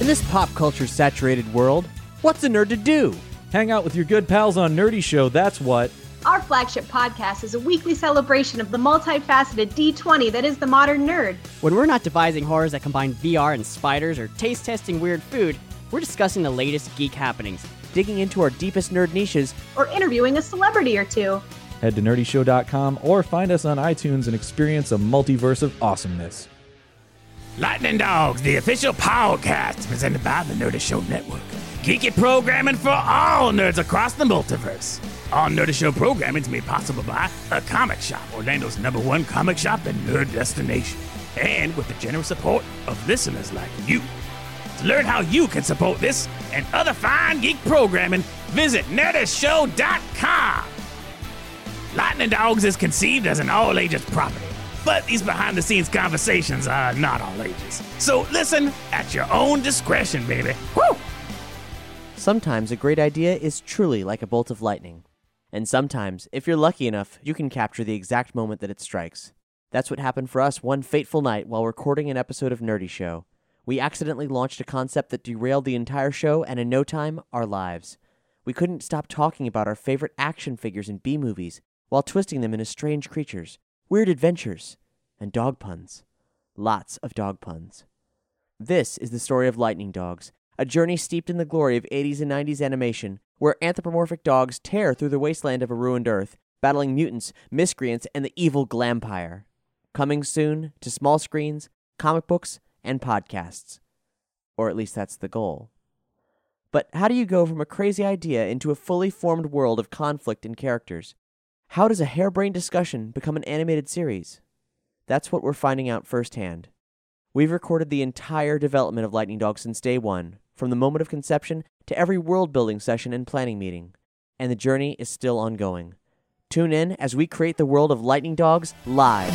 In this pop culture saturated world, what's a nerd to do? Hang out with your good pals on Nerdy Show, that's what. Our flagship podcast is a weekly celebration of the multifaceted D20 that is the modern nerd. When we're not devising horrors that combine VR and spiders or taste testing weird food, we're discussing the latest geek happenings. Digging into our deepest nerd niches, Or interviewing a celebrity or two. Head to nerdyshow.com or find us on iTunes and experience a multiverse of awesomeness. Lightning Dogs, the official podcast presented by the Nerdy Show Network. Geeky programming for all nerds across the multiverse. All Nerdy Show programming is made possible by A Comic Shop, Orlando's number one comic shop and nerd destination. And with the generous support of listeners like you. To learn how you can support this and other fine geek programming, visit nerdyshow.com. Lightning Dogs is conceived as an all ages property, but these behind the scenes conversations are not all ages. So listen at your own discretion, baby. Woo! sometimes a great idea is truly like a bolt of lightning. And sometimes, if you're lucky enough, you can capture the exact moment that it strikes. That's what happened for us one fateful night while recording an episode of Nerdy Show. We accidentally launched a concept that derailed the entire show and in no time, our lives. We couldn't stop talking about our favorite action figures in B movies while twisting them into strange creatures, weird adventures, and dog puns. Lots of dog puns. This is the story of Lightning Dogs, a journey steeped in the glory of 80s and 90s animation, where anthropomorphic dogs tear through the wasteland of a ruined Earth, battling mutants, miscreants, and the evil Glampire. Coming soon to small screens, comic books, and podcasts. Or at least that's the goal. But how do you go from a crazy idea into a fully formed world of conflict and characters? How does a harebrained discussion become an animated series? That's what we're finding out firsthand. We've recorded the entire development of Lightning Dog since day one, from the moment of conception to every world building session and planning meeting. And the journey is still ongoing. Tune in as we create the world of Lightning Dogs live.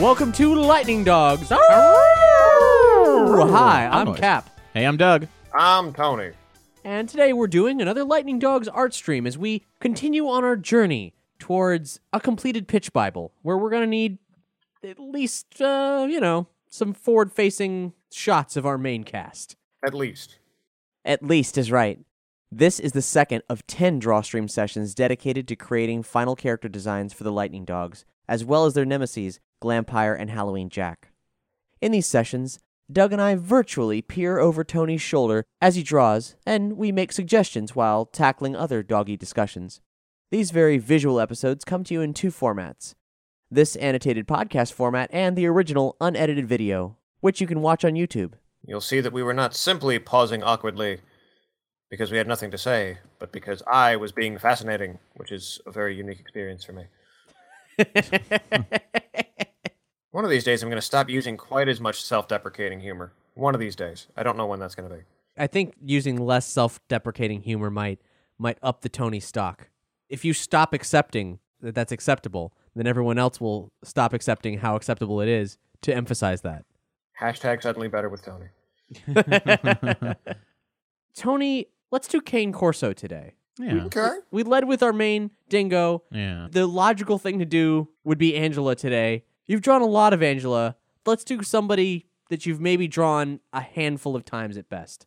Welcome to Lightning Dogs. Hi, I'm Cap. Hey, I'm Doug. I'm Tony. And today we're doing another Lightning Dogs art stream as we continue on our journey towards a completed pitch Bible, where we're going to need at least, uh, you know, some forward facing shots of our main cast. At least. At least is right. This is the second of 10 draw stream sessions dedicated to creating final character designs for the Lightning Dogs, as well as their nemesis, Glampire and Halloween Jack. In these sessions, Doug and I virtually peer over Tony's shoulder as he draws, and we make suggestions while tackling other doggy discussions. These very visual episodes come to you in two formats this annotated podcast format and the original unedited video, which you can watch on YouTube. You'll see that we were not simply pausing awkwardly because we had nothing to say, but because I was being fascinating, which is a very unique experience for me. One of these days, I'm going to stop using quite as much self deprecating humor. One of these days. I don't know when that's going to be. I think using less self-deprecating humor might might up the Tony stock. If you stop accepting that that's acceptable, then everyone else will stop accepting how acceptable it is to emphasize that. Hashtag suddenly better with Tony. Tony, let's do Kane Corso today. Yeah. Okay. We led with our main dingo. Yeah. The logical thing to do would be Angela today. You've drawn a lot of Angela. Let's do somebody that you've maybe drawn a handful of times at best.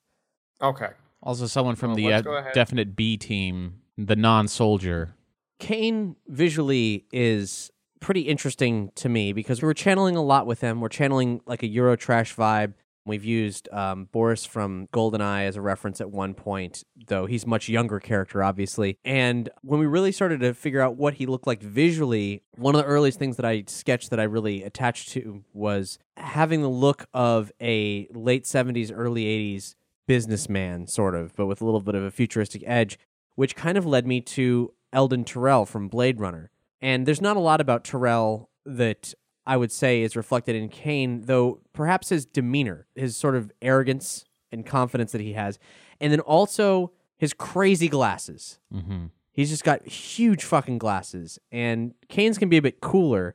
Okay. Also, someone from Well, the uh, definite B team, the non-soldier. Kane visually is pretty interesting to me because we're channeling a lot with him. We're channeling like a Euro trash vibe. We've used um, Boris from GoldenEye as a reference at one point, though he's much younger character, obviously. And when we really started to figure out what he looked like visually, one of the earliest things that I sketched that I really attached to was having the look of a late 70s, early 80s businessman, sort of, but with a little bit of a futuristic edge, which kind of led me to Eldon Tyrell from Blade Runner. And there's not a lot about Tyrell that I would say is reflected in Kane, though perhaps his demeanor, his sort of arrogance and confidence that he has, and then also his crazy glasses. Mm-hmm. He's just got huge fucking glasses, and Kane's can be a bit cooler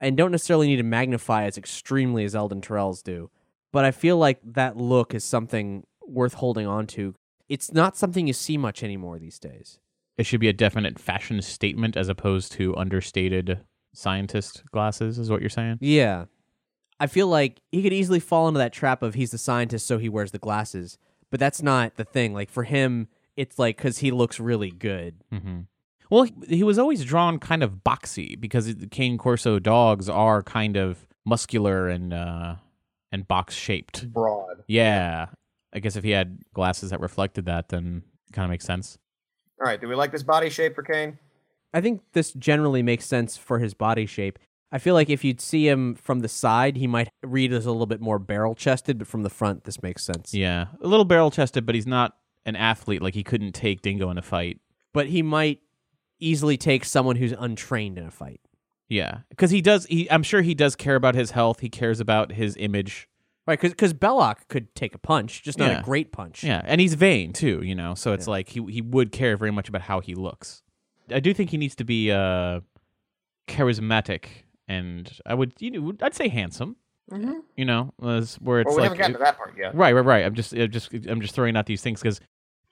and don't necessarily need to magnify as extremely as Eldon Tyrell's do. But I feel like that look is something worth holding on to. It's not something you see much anymore these days. It should be a definite fashion statement as opposed to understated scientist glasses, is what you're saying? Yeah. I feel like he could easily fall into that trap of he's the scientist, so he wears the glasses. But that's not the thing. Like for him, it's like because he looks really good. Mm-hmm. Well, he, he was always drawn kind of boxy because the Cane Corso dogs are kind of muscular and uh, and box shaped. Broad. Yeah, I guess if he had glasses that reflected that, then it kind of makes sense. All right, do we like this body shape for Kane? I think this generally makes sense for his body shape. I feel like if you'd see him from the side, he might read as a little bit more barrel chested, but from the front, this makes sense. Yeah, a little barrel chested, but he's not an athlete. Like he couldn't take Dingo in a fight. But he might easily take someone who's untrained in a fight. Yeah, because he does. He, I'm sure he does care about his health. He cares about his image. Right, because Belloq could take a punch, just not Yeah. a great punch. Yeah, and he's vain too, you know. So it's Yeah. like he he would care very much about how he looks. I do think he needs to be uh charismatic, and I would you know I'd say handsome. Mm-hmm. You know, as where it's Well, we like haven't gotten to that part yet. right, right, right. I'm just I'm just I'm just throwing out these things because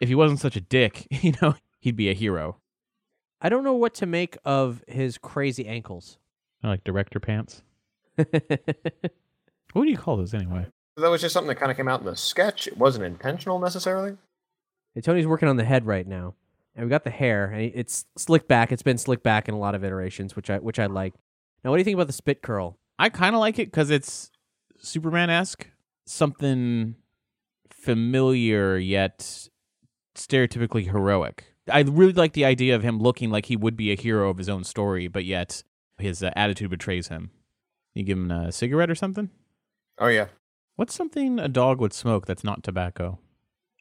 if he wasn't such a dick, you know, he'd be a hero. I don't know what to make of his crazy ankles. I like director pants. What do you call those anyway? That was just something that kind of came out in the sketch. It wasn't intentional necessarily. Hey, Tony's working on the head right now, and we got the hair, and it's slicked back. It's been slicked back in a lot of iterations, which I which I like. Now, what do you think about the spit curl? I kind of like it because it's Superman esque, something familiar yet stereotypically heroic. I really like the idea of him looking like he would be a hero of his own story, but yet his uh, attitude betrays him. You give him a cigarette or something? Oh yeah. What's something a dog would smoke that's not tobacco?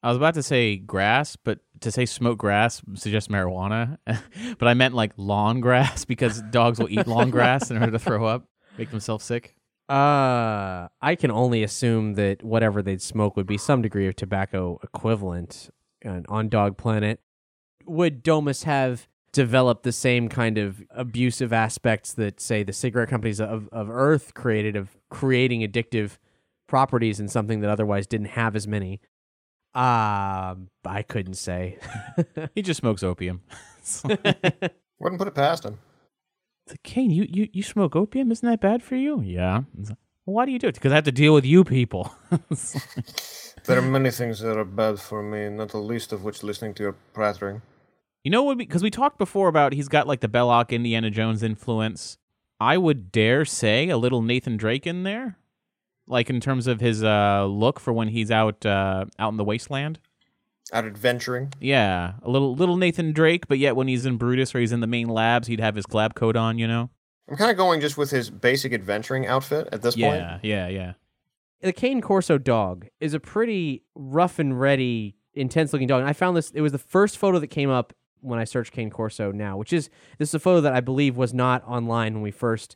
I was about to say grass, but to say smoke grass suggests marijuana. but I meant like lawn grass because dogs will eat lawn grass in order to throw up, make themselves sick. Uh, I can only assume that whatever they'd smoke would be some degree of tobacco equivalent uh, on Dog Planet. Would Domus have developed the same kind of abusive aspects that, say, the cigarette companies of, of Earth created of creating addictive properties in something that otherwise didn't have as many? Um, I couldn't say. He just smokes opium. Wouldn't put it past him. It's like, Kane, you, you, you smoke opium? Isn't that bad for you? Yeah. It's like, well, why do you do it? Because I have to deal with you people. There are many things that are bad for me, not the least of which listening to your prattering. You know what? Because we talked before about he's got like the Belloq Indiana Jones influence. I would dare say a little Nathan Drake in there, like in terms of his uh, look for when he's out uh, out in the wasteland. Out adventuring. Yeah, a little little Nathan Drake, but yet when he's in Brutus or he's in the main labs, he'd have his lab coat on. You know? I'm kind of going just with his basic adventuring outfit at this point. Yeah, yeah, yeah. the Cane Corso dog is a pretty rough and ready, intense looking dog. And I found this, it was the first photo that came up when I searched Cane Corso now, which is, this is a photo that I believe was not online when we first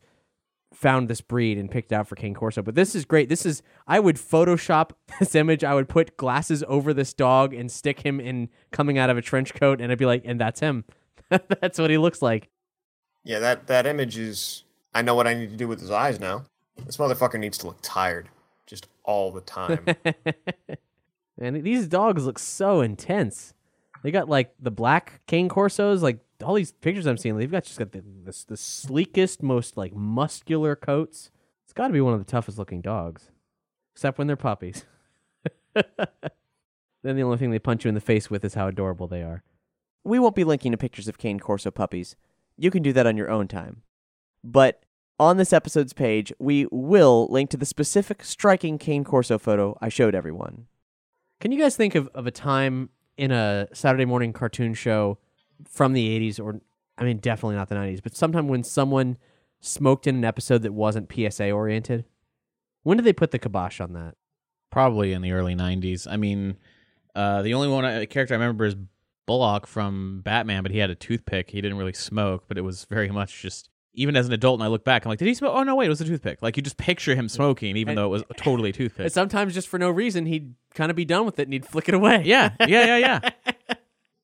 found this breed and picked it out for Cane Corso. But this is great. This is, I would Photoshop this image. I would put glasses over this dog and stick him in coming out of a trench coat. And I'd be like, and that's him. that's what he looks like. Yeah, that, that image is. I know what I need to do with his eyes now. This motherfucker needs to look tired. Just all the time. and these dogs look so intense. They got like the black cane corsos, like all these pictures I'm seeing. They've got just got the the, the sleekest, most like muscular coats. It's got to be one of the toughest looking dogs, except when they're puppies. then the only thing they punch you in the face with is how adorable they are. We won't be linking to pictures of Cane Corso puppies. You can do that on your own time. But On this episode's page, we will link to the specific striking Kane Corso photo I showed everyone. Can you guys think of, of a time in a Saturday morning cartoon show from the 80s, or I mean, definitely not the 90s, but sometime when someone smoked in an episode that wasn't PSA oriented? When did they put the kibosh on that? Probably in the early '90s. I mean, uh, the only one I, character I remember is Bullock from Batman, but he had a toothpick. He didn't really smoke, but it was very much just. Even as an adult, and I look back, I'm like, did he smoke? Oh no, wait, it was a toothpick. Like you just picture him smoking, even And- though it was totally a toothpick. And sometimes just for no reason, he'd kind of be done with it and he'd flick it away. yeah, yeah, yeah, yeah.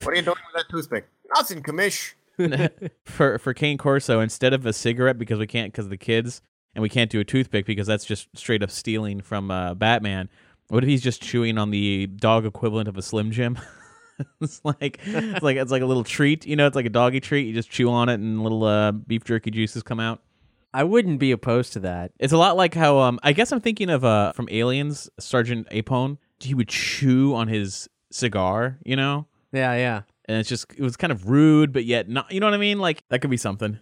What are you doing with that toothpick? Nothing, commish. for for Kane Corso instead of a cigarette because we can't because the kids and we can't do a toothpick because that's just straight up stealing from uh, Batman. What if he's just chewing on the dog equivalent of a Slim Jim? it's like it's like it's like a little treat, you know. It's like a doggy treat. You just chew on it, and little uh, beef jerky juices come out. I wouldn't be opposed to that. It's a lot like how um I guess I'm thinking of uh from Aliens Sergeant Apone. He would chew on his cigar, you know, Yeah, yeah. And it's just it was kind of rude, but yet not. You know what I mean? Like that could be something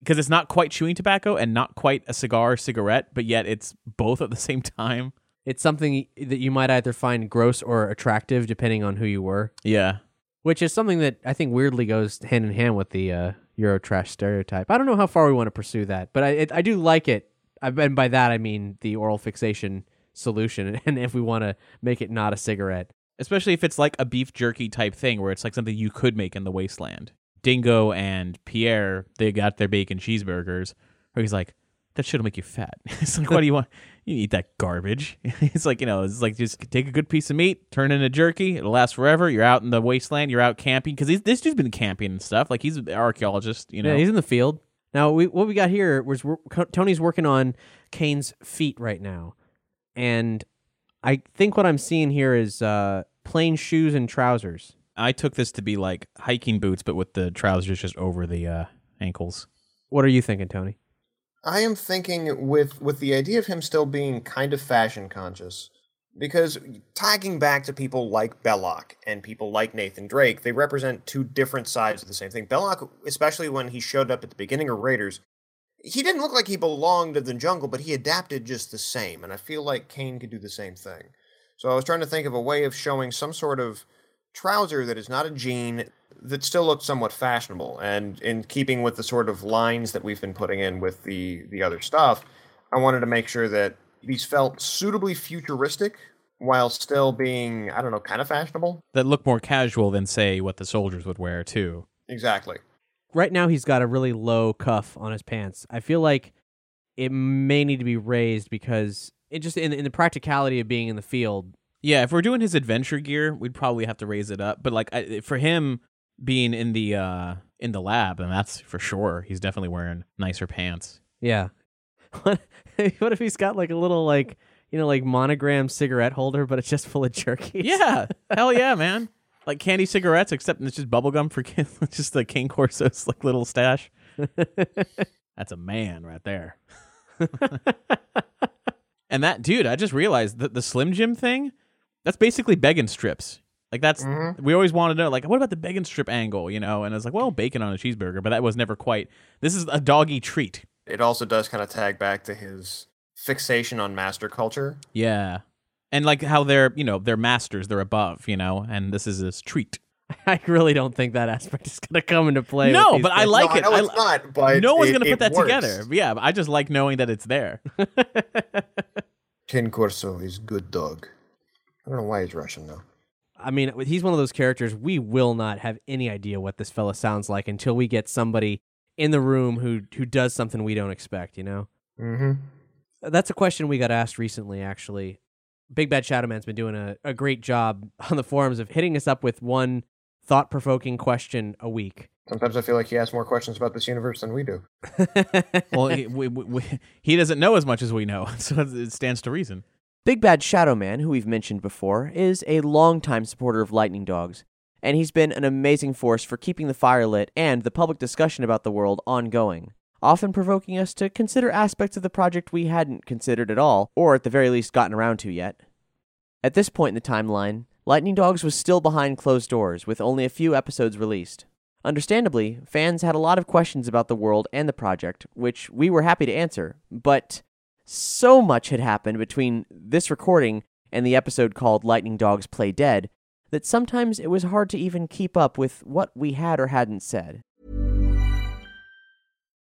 because it's not quite chewing tobacco and not quite a cigar or cigarette, but yet it's both at the same time. It's something that you might either find gross or attractive depending on who you were, Yeah, which is something that I think weirdly goes hand in hand with the uh, Eurotrash stereotype. I don't know how far we want to pursue that, but I it, I do like it. I, and by that I mean the oral fixation solution, and if we want to make it not a cigarette. Especially if it's like a beef jerky type thing where it's like something you could make in the wasteland. Dingo and Pierre, they got their bacon cheeseburgers. Where he's like, that shit'll make you fat. it's like, what do you want? You eat that garbage. it's like, you know, it's like just take a good piece of meat, turn it into jerky. It'll last forever. You're out in the wasteland. You're out camping because this dude's been camping and stuff. Like he's an archaeologist, you know. Yeah, he's in the field. Now, we, what we got here was Tony's working on Kane's feet right now. And I think what I'm seeing here is uh, plain shoes and trousers. I took this to be like hiking boots, but with the trousers just over the uh, ankles. What are you thinking, Tony? I am thinking with with the idea of him still being kind of fashion conscious, because tagging back to people like Belloq and people like Nathan Drake, they represent two different sides of the same thing. Belloq, especially when he showed up at the beginning of Raiders, he didn't look like he belonged in the jungle, but he adapted just the same, and I feel like Kane could do the same thing. So I was trying to think of a way of showing some sort of trouser that is not a jean that still looks somewhat fashionable and in keeping with the sort of lines that we've been putting in with the the other stuff i wanted to make sure that these felt suitably futuristic while still being i don't know kind of fashionable That look more casual than say what the soldiers would wear too. exactly Right now, he's got a really low cuff on his pants. I feel like it may need to be raised because it just in, in the practicality of being in the field. Yeah, if we're doing his adventure gear, we'd probably have to raise it up. But like I, for him being in the uh in the lab, and that's for sure. He's definitely wearing nicer pants. Yeah. What, what if he's got like a little like you know like monogram cigarette holder, but it's just full of jerky? Yeah, hell yeah, man. Like candy cigarettes, except it's just bubblegum for kids. It's just the Kane Corso's like little stash. That's a man right there. And that dude, I just realized that the Slim Jim thing, that's basically Beggin' Strips. Like that's mm-hmm. we always wanted to know, like, what about the bacon strip angle, you know? And it's like, well, bacon on a cheeseburger, but that was never quite. This is a doggy treat. it also does kind of tag back to his fixation on master culture Yeah, and like how they're, you know, they're masters, they're above, you know, and this is his treat. I really don't think that aspect is going to come into play. No, with these but I things. like no, it. I know I- it's not but no one's gonna put that works. together. Yeah, I just like knowing that it's there. ken corso is good dog i don't know why he's russian though I mean, he's one of those characters we will not have any idea what this fella sounds like until we get somebody in the room who who does something we don't expect. You know, mm-hmm that's a question we got asked recently. Actually, Big Bad Shadow Man's been doing a, a great job on the forums of hitting us up with one thought provoking question a week. sometimes i feel like he asks more questions about this universe than we do well, he, we, we, we, he doesn't know as much as we know, so it stands to reason. Big Bad Shadow Man, who we've mentioned before, is a longtime supporter of Lightning Dogs, and he's been an amazing force for keeping the fire lit and the public discussion about the world ongoing, often provoking us to consider aspects of the project we hadn't considered at all, or at the very least gotten around to yet. At this point in the timeline, Lightning Dogs was still behind closed doors, with only a few episodes released. Understandably, fans had a lot of questions about the world and the project, which we were happy to answer, but so much had happened between this recording and the episode called Lightning Dogs Play Dead that sometimes it was hard to even keep up with what we had or hadn't said.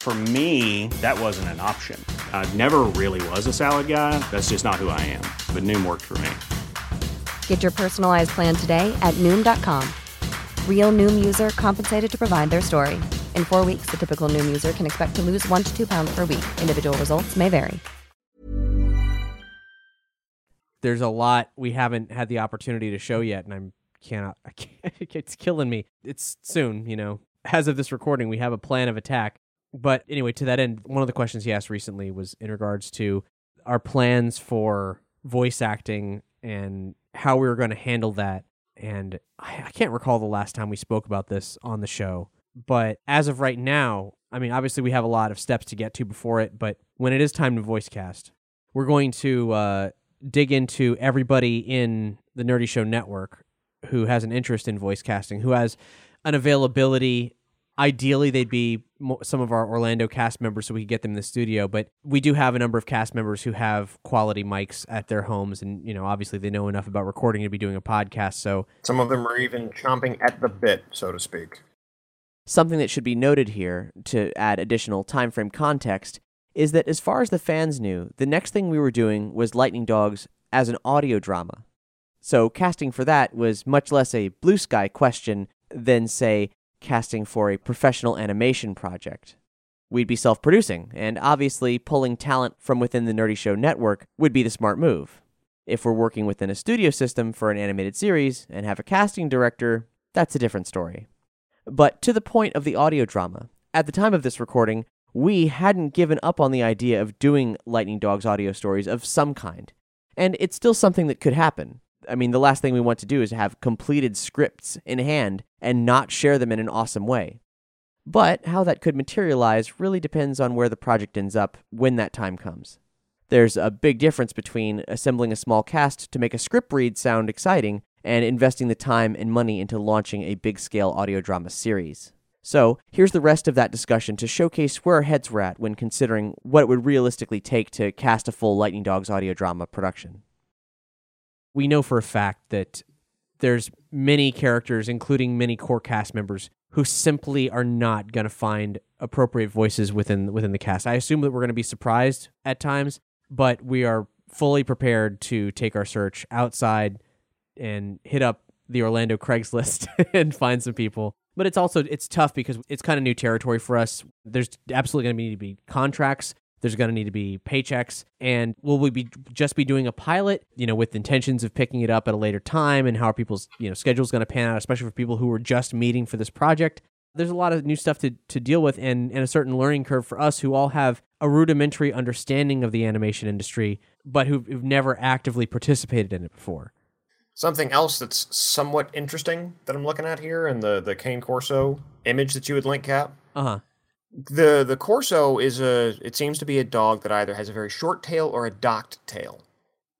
For me, that wasn't an option. I never really was a salad guy. That's just not who I am. But Noom worked for me. Get your personalized plan today at Noom.com. Real Noom user compensated to provide their story. In four weeks, the typical Noom user can expect to lose one to two pounds per week. Individual results may vary. There's a lot we haven't had the opportunity to show yet, and I'm cannot. I can't, it's killing me. It's soon, you know. As of this recording, we have a plan of attack. But anyway, to that end, one of the questions he asked recently was in regards to our plans for voice acting and how we were going to handle that. And I, can't recall the last time we spoke about this on the show. But as of right now, I mean, obviously we have a lot of steps to get to before it. But when it is time to voice cast, we're going to uh, dig into everybody in the Nerdy Show network who has an interest in voice casting, who has an availability. Ideally, they'd be some of our Orlando cast members so we could get them in the studio. But we do have a number of cast members who have quality mics at their homes. And, you know, obviously they know enough about recording to be doing a podcast. So Some of them are even chomping at the bit, so to speak. Something that should be noted here to add additional time frame context is that as far as the fans knew, the next thing we were doing was Lightning Dogs as an audio drama. So casting for that was much less a blue sky question than, say, casting for a professional animation project. We'd be self producing, and obviously pulling talent from within the Nerdy Show network would be the smart move. If we're working within a studio system for an animated series and have a casting director, that's a different story. But to the point of the audio drama, at the time of this recording, we hadn't given up on the idea of doing Lightning Dogs audio stories of some kind. And it's still something that could happen. I mean, the last thing we want to do is have completed scripts in hand and not share them in an awesome way. But how that could materialize really depends on where the project ends up when that time comes. There's a big difference between assembling a small cast to make a script read sound exciting and investing the time and money into launching a big scale audio drama series. So, here's the rest of that discussion to showcase where our heads were at when considering what it would realistically take to cast a full Lightning Dogs audio drama production. We know for a fact that there's many characters, including many core cast members, who simply are not going to find appropriate voices within within the cast. I assume that we're going to be surprised at times, but we are fully prepared to take our search outside and hit up the Orlando Craigslist and find some people. But it's also it's tough because it's kind of new territory for us. There's absolutely going to need to be contracts. There's going to need to be paychecks, and will we be just be doing a pilot, you know, with intentions of picking it up at a later time, and how are people's you know schedules going to pan out, especially for people who are just meeting for this project. There's a lot of new stuff to, to deal with, and, and a certain learning curve for us who all have a rudimentary understanding of the animation industry, but who've, who've never actively participated in it before. Something else that's somewhat interesting that I'm looking at here in the the Kane Corso image that you would link, Cap. Uh huh. The the Corso is a it seems to be a dog that either has a very short tail or a docked tail,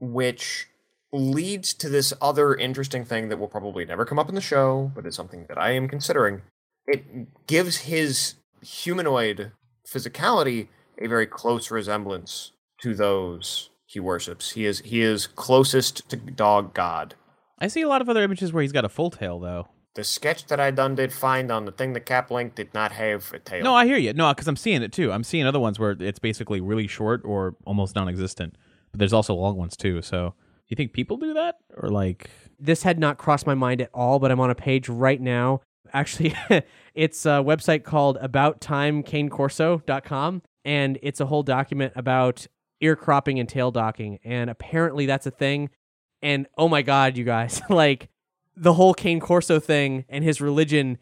which leads to this other interesting thing that will probably never come up in the show, but is something that I am considering. It gives his humanoid physicality a very close resemblance to those he worships. He is he is closest to dog god. I see a lot of other images where he's got a full tail though. The sketch that I done did find on the thing that Cap linked did not have a tail. No, I hear you. No, because I'm seeing it too. I'm seeing other ones where it's basically really short or almost non-existent. But there's also long ones too. So, you think people do that or like? This had not crossed my mind at all, but I'm on a page right now. Actually, It's a website called abouttimecanecorso.com, and it's a whole document about ear cropping and tail docking. And apparently that's a thing. And oh my God, you guys, like the whole Cane Corso thing and his religion,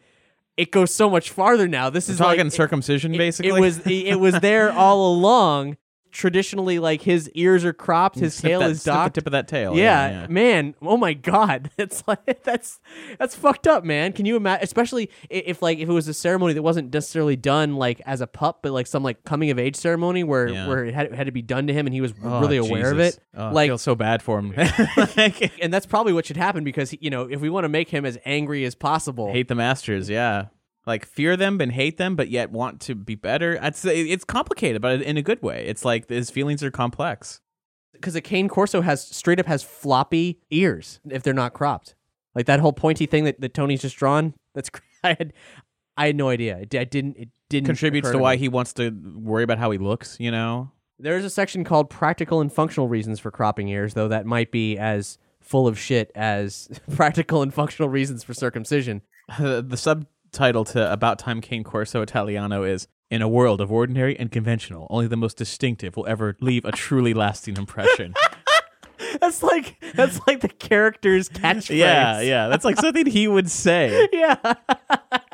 it goes so much farther now. This We're is talking like, circumcision, it, basically. It was it was there all along. Traditionally, like his ears are cropped, his Snip tail that- is snip the docked. tip of that tail, Yeah, yeah, yeah. man. Oh my god, it's like that's that's fucked up, man. Can you imagine? Especially i- if like if it was a ceremony that wasn't necessarily done like as a pup, but like some like coming of age ceremony where Yeah. where it had, had to be done to him and he was Oh, really aware of it. Oh, I like feel so bad for him. and that's probably what should happen because you know if we want to make him as angry as possible, hate the masters, yeah. Like fear them and hate them, but yet want to be better. I'd it's complicated, but in a good way. It's like his feelings are complex. because a cane corso has straight up has floppy ears if they're not cropped. Like that whole pointy thing that, that Tony's just drawn. That's I had I had no idea. It, I didn't. It didn't Contributes occur to why me. he wants to worry about how he looks. You know, There's a section called practical and functional reasons for cropping ears, though that might be as full of shit as practical and functional reasons for circumcision. the subtitle to About Time Cane Corso Italiano is In a world of ordinary and conventional, only the most distinctive will ever leave a truly lasting impression. That's like that's like the character's catchphrase. yeah, yeah. That's like something he would say. yeah.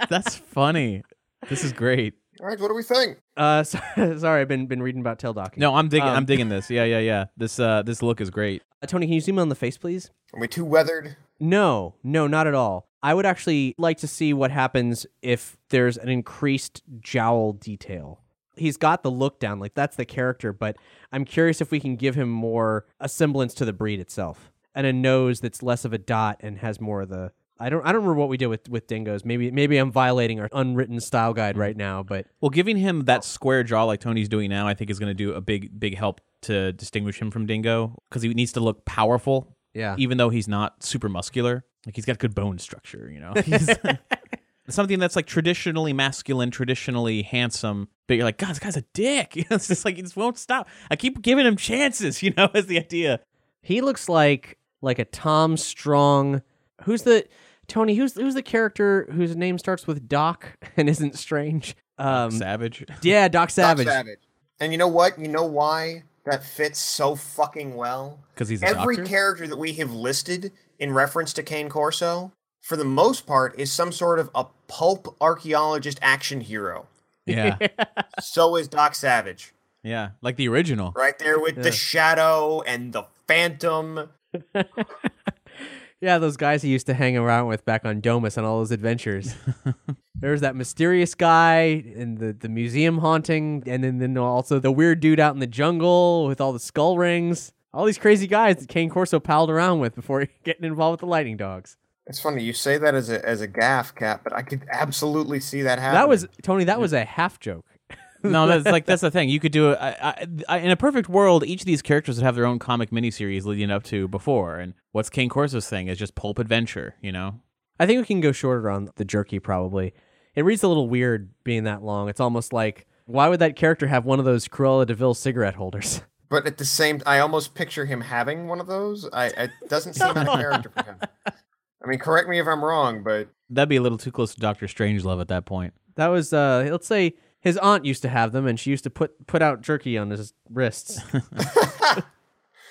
That's funny. This is great. All right, what do we think? Uh, sorry, sorry, I've been been reading about tail docking. No, I'm digging Um, I'm digging this. Yeah, yeah, yeah. This uh this look is great. Uh, Tony, can you zoom in on the face, please? Are we too weathered? No, no, not at all. I would actually like to see what happens if there's an increased jowl detail. He's got the look down, like that's the character, but I'm curious if we can give him more a semblance to the breed itself. And a nose that's less of a dot and has more of the I don't I don't remember what we did with, with dingoes. Maybe maybe I'm violating our unwritten style guide right now, but Well, giving him that square jaw like Tony's doing now, I think is going to do a big, big help to distinguish him from Dingo because he needs to look powerful. Yeah. Even though he's not super muscular, like he's got good bone structure. You know, he's something that's like traditionally masculine, traditionally handsome. But you're like, God, this guy's a dick. You know, it's just like he just won't stop. I keep giving him chances. You know, is the idea. He looks like like a Tom Strong. Who's the Tony? Who's who's the character whose name starts with Doc and isn't strange? Um, Savage. Yeah, Doc Savage. Doc Savage. And you know what? You know why that fits so fucking well. Because he's a Every doctor? character that we have listed in reference to Kane Corso, for the most part, is some sort of a pulp archaeologist action hero. Yeah, So is Doc Savage. yeah, like the original. Right there with Yeah. the shadow and the phantom. Yeah, those guys he used to hang around with back on Domus on all those adventures. there was that mysterious guy and the, the museum haunting, and then, then also the weird dude out in the jungle with all the skull rings. All these crazy guys that Kane Corso palled around with before getting involved with the lightning dogs. It's funny you say that as a as a gaff, Cap, but I could absolutely see that happening. That was Tony. That was a half joke. No, that's like that's the thing. You could do it I, I, I, in a perfect world. Each of these characters would have their own comic miniseries leading up to before. And what's Kane Corso's thing is just pulp adventure. You know, I think we can go shorter on the jerky. Probably, it reads a little weird being that long. It's almost like why would that character have one of those Cruella de Vil cigarette holders? But at the same, I almost picture him having one of those. I it doesn't seem out of character for him. I mean, correct me if I'm wrong, but that'd be a little too close to Doctor Strangelove at that point. That was uh let's say his aunt used to have them and she used to put put out jerky on his wrists.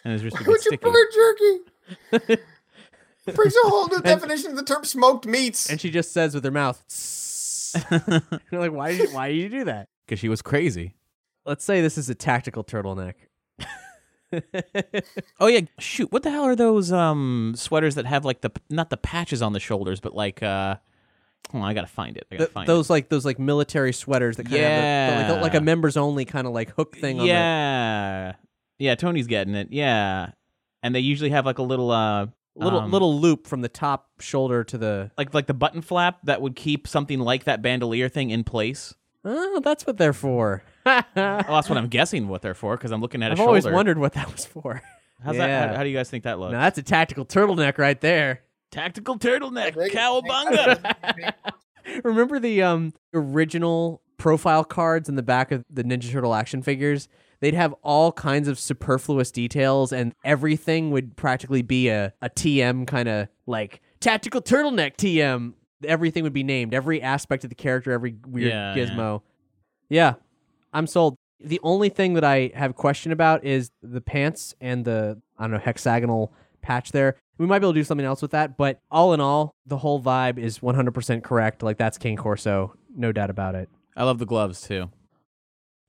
And his wrist would why get would you sticky. put jerky? Brings a whole new definition of the term smoked meats. and she just says with her mouth You're like, why did you, why did you do that? Because she was crazy. Let's say this is a tactical turtleneck. Oh yeah, shoot! What the hell are those um sweaters that have like the not the patches on the shoulders, but like uh, hold on, I gotta find it. I gotta Th- find those like those like military sweaters that kind of have the, the- like, like a members only kind of like hook thing on the Yeah, yeah. Tony's getting it. Yeah, and they usually have like a little uh little um, little loop from the top shoulder to the like like the button flap that would keep something like that bandolier thing in place. Oh, that's what they're for. Well, that's what I'm guessing what they're for because I'm looking at I've a always shoulder. wondered what that was for. How's Yeah. that? How, how do you guys think that looks? Now that's a tactical turtleneck right there. Tactical turtleneck, cowabunga. Remember the um original profile cards in the back of the Ninja Turtle action figures? They'd have all kinds of superfluous details, and everything would practically be a, a TM kind of like tactical turtleneck TM. everything would be named, every aspect of the character, every weird Yeah, yeah. gizmo. Yeah. I'm sold. The only thing that I have question about is the pants and the I don't know hexagonal patch there. We might be able to do something else with that, but all in all, the whole vibe is 100% correct. Like that's Kane Corso, no doubt about it. I love the gloves too.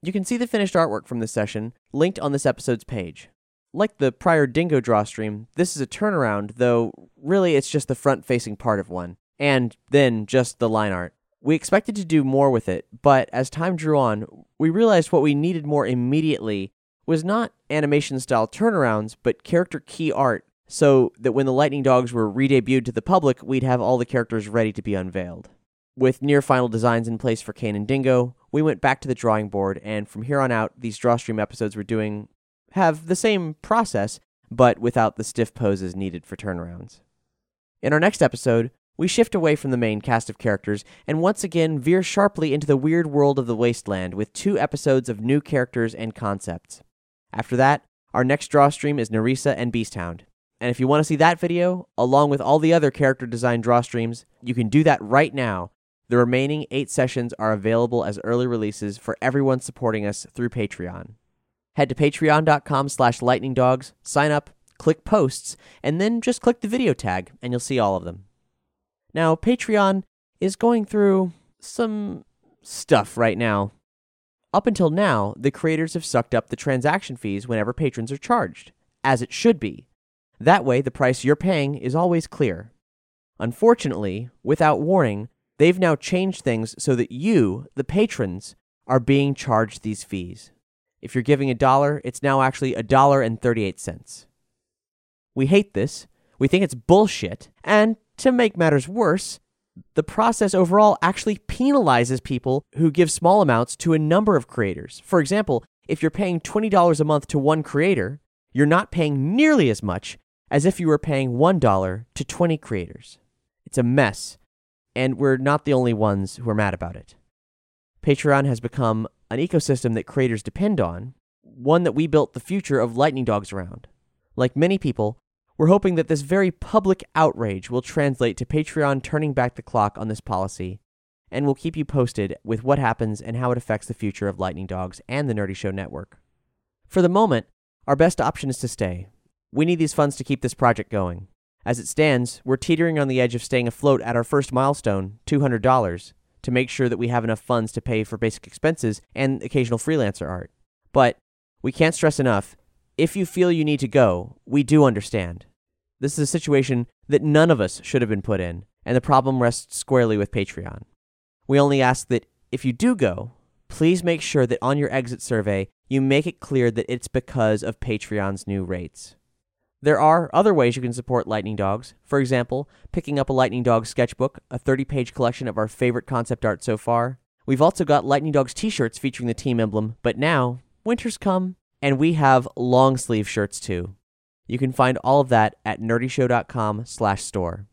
You can see the finished artwork from this session linked on this episode's page. Like the prior Dingo draw stream, this is a turnaround, though really it's just the front facing part of one, and then just the line art. We expected to do more with it, but as time drew on, we realized what we needed more immediately was not animation style turnarounds, but character key art, so that when the Lightning Dogs were re debuted to the public, we'd have all the characters ready to be unveiled. With near final designs in place for Kane and Dingo, we went back to the drawing board, and from here on out, these drawstream episodes we're doing have the same process, but without the stiff poses needed for turnarounds. In our next episode, we shift away from the main cast of characters and once again veer sharply into the weird world of the wasteland with two episodes of new characters and concepts. After that, our next draw stream is Narisa and Beasthound. And if you want to see that video, along with all the other character design draw streams, you can do that right now. The remaining eight sessions are available as early releases for everyone supporting us through Patreon. Head to patreon.com slash lightningdogs, sign up, click posts, and then just click the video tag, and you'll see all of them. Now, Patreon is going through some stuff right now. Up until now, the creators have sucked up the transaction fees whenever patrons are charged, as it should be. That way, the price you're paying is always clear. Unfortunately, without warning, they've now changed things so that you, the patrons, are being charged these fees. If you're giving a dollar, it's now actually a dollar and 38 cents. We hate this. We think it's bullshit. And to make matters worse, the process overall actually penalizes people who give small amounts to a number of creators. For example, if you're paying $20 a month to one creator, you're not paying nearly as much as if you were paying $1 to 20 creators. It's a mess, and we're not the only ones who are mad about it. Patreon has become an ecosystem that creators depend on, one that we built the future of Lightning Dogs around. Like many people, we're hoping that this very public outrage will translate to Patreon turning back the clock on this policy, and we'll keep you posted with what happens and how it affects the future of Lightning Dogs and the Nerdy Show Network. For the moment, our best option is to stay. We need these funds to keep this project going. As it stands, we're teetering on the edge of staying afloat at our first milestone, $200, to make sure that we have enough funds to pay for basic expenses and occasional freelancer art. But we can't stress enough if you feel you need to go, we do understand. This is a situation that none of us should have been put in, and the problem rests squarely with Patreon. We only ask that if you do go, please make sure that on your exit survey you make it clear that it's because of Patreon's new rates. There are other ways you can support Lightning Dogs. For example, picking up a Lightning Dogs sketchbook, a 30 page collection of our favorite concept art so far. We've also got Lightning Dogs t shirts featuring the team emblem, but now, winter's come, and we have long sleeve shirts too. You can find all of that at nerdyshow.com slash store.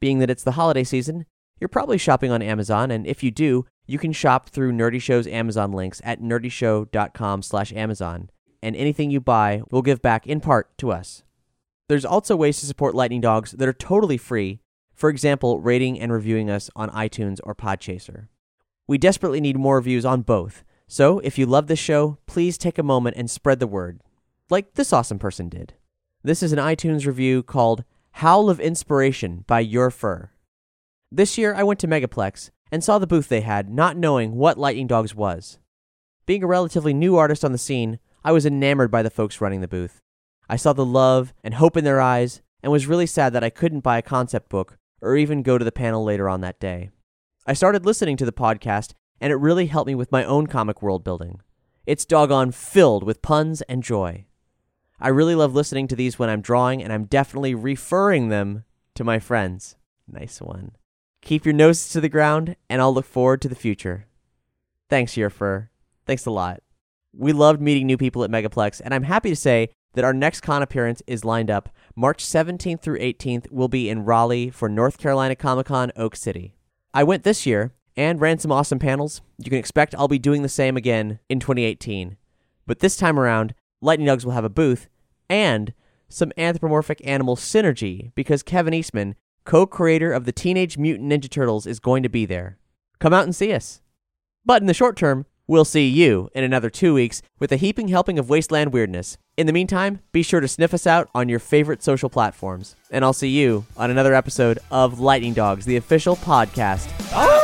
Being that it's the holiday season, you're probably shopping on Amazon, and if you do, you can shop through Nerdy Show's Amazon links at nerdyshow.com slash Amazon, and anything you buy will give back in part to us. There's also ways to support Lightning Dogs that are totally free, for example, rating and reviewing us on iTunes or Podchaser. We desperately need more reviews on both, so if you love this show, please take a moment and spread the word, like this awesome person did. This is an iTunes review called Howl of Inspiration by Your Fur. This year I went to Megaplex and saw the booth they had, not knowing what Lightning Dogs was. Being a relatively new artist on the scene, I was enamored by the folks running the booth. I saw the love and hope in their eyes and was really sad that I couldn't buy a concept book or even go to the panel later on that day. I started listening to the podcast and it really helped me with my own comic world building. It's doggone filled with puns and joy. I really love listening to these when I'm drawing, and I'm definitely referring them to my friends. Nice one. Keep your noses to the ground, and I'll look forward to the future. Thanks, Your Fur. Thanks a lot. We loved meeting new people at Megaplex, and I'm happy to say that our next con appearance is lined up. March 17th through 18th will be in Raleigh for North Carolina Comic Con Oak City. I went this year and ran some awesome panels. You can expect I'll be doing the same again in 2018. But this time around, Lightning Dogs will have a booth and some anthropomorphic animal synergy because Kevin Eastman, co creator of the Teenage Mutant Ninja Turtles, is going to be there. Come out and see us. But in the short term, we'll see you in another two weeks with a heaping helping of Wasteland weirdness. In the meantime, be sure to sniff us out on your favorite social platforms. And I'll see you on another episode of Lightning Dogs, the official podcast. Ah!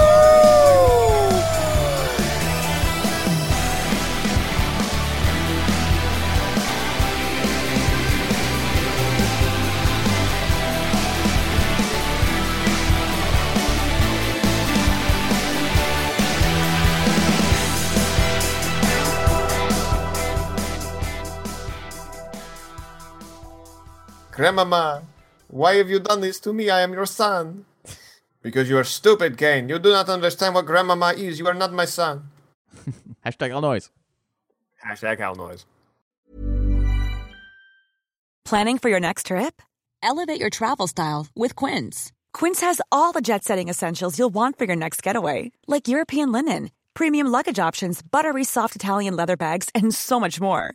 Grandmama, why have you done this to me? I am your son. Because you are stupid, Kane. You do not understand what Grandmama is. You are not my son. Hashtag all noise. Hashtag how noise. Planning for your next trip? Elevate your travel style with Quince. Quince has all the jet setting essentials you'll want for your next getaway, like European linen, premium luggage options, buttery soft Italian leather bags, and so much more.